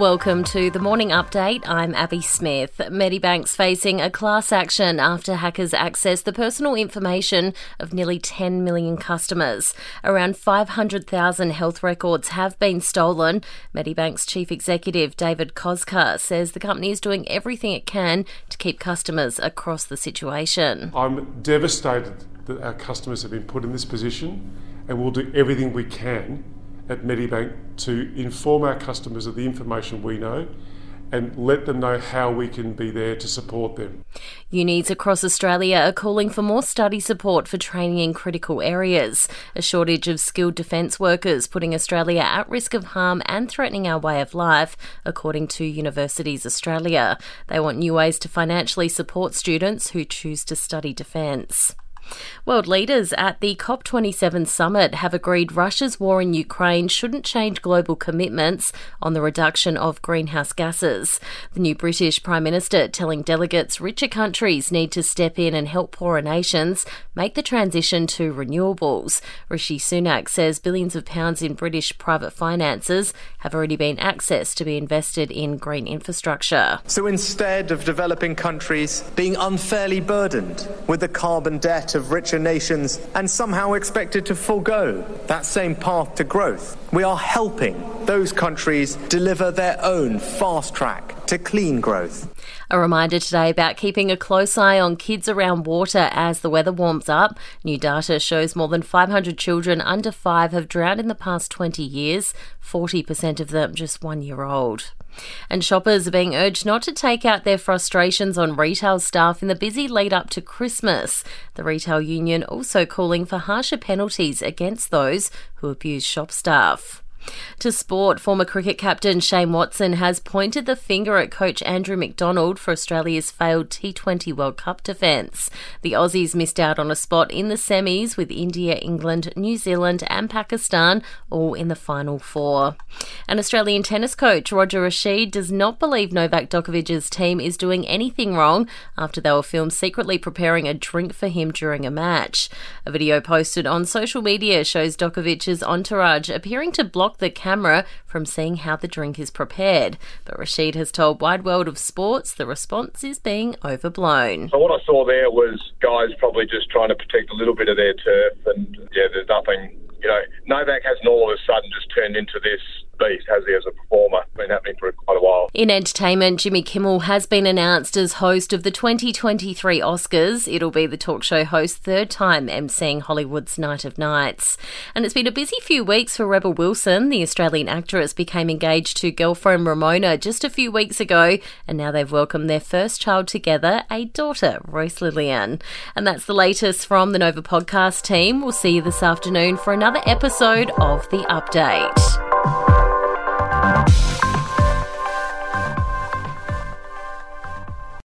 Welcome to the morning update. I'm Abby Smith. Medibank's facing a class action after hackers accessed the personal information of nearly 10 million customers. Around 500,000 health records have been stolen. Medibank's chief executive, David Koczkar, says the company is doing everything it can to keep customers across the situation. I'm devastated that our customers have been put in this position, and we'll do everything we can at Medibank to inform our customers of the information we know and let them know how we can be there to support them. Unis across Australia are calling for more study support for training in critical areas. A shortage of skilled defence workers putting Australia at risk of harm and threatening our way of life, according to Universities Australia. They want new ways to financially support students who choose to study defence. World leaders at the COP27 summit have agreed Russia's war in Ukraine shouldn't change global commitments on the reduction of greenhouse gases. The new British Prime Minister telling delegates richer countries need to step in and help poorer nations make the transition to renewables. Rishi Sunak says billions of pounds in British private finances have already been accessed to be invested in green infrastructure. So instead of developing countries being unfairly burdened with the carbon debt of of richer nations and somehow expected to forego that same path to growth. We are helping those countries deliver their own fast track to clean growth. A reminder today about keeping a close eye on kids around water as the weather warms up. New data shows more than 500 children under five have drowned in the past 20 years, 40% of them just one year old. And shoppers are being urged not to take out their frustrations on retail staff in the busy lead up to Christmas. The retail union also calling for harsher penalties against those who abuse shop staff. To sport, former cricket captain Shane Watson has pointed the finger at coach Andrew McDonald for Australia's failed T20 World Cup defence. The Aussies missed out on a spot in the semis with India, England, New Zealand, and Pakistan all in the final four. An Australian tennis coach, Roger Rasheed, does not believe Novak Djokovic's team is doing anything wrong after they were filmed secretly preparing a drink for him during a match. A video posted on social media shows Djokovic's entourage appearing to block block the camera from seeing how the drink is prepared. But Rasheed has told Wide World of Sports the response is being overblown. So what I saw there was guys probably just trying to protect a little bit of their turf, and yeah, there's nothing. You know, Novak hasn't all of a sudden just turned into this beast, has he, as a performer? Been happening for while. In entertainment, Jimmy Kimmel has been announced as host of the 2023 Oscars. It'll be the talk show host's third time emceeing Hollywood's Night of Nights. And it's been a busy few weeks for Rebel Wilson. The Australian actress became engaged to girlfriend Ramona just a few weeks ago, and now they've welcomed their first child together, a daughter, Royce Lillian. And that's the latest from the Nova podcast team. We'll see you this afternoon for another episode of The Update.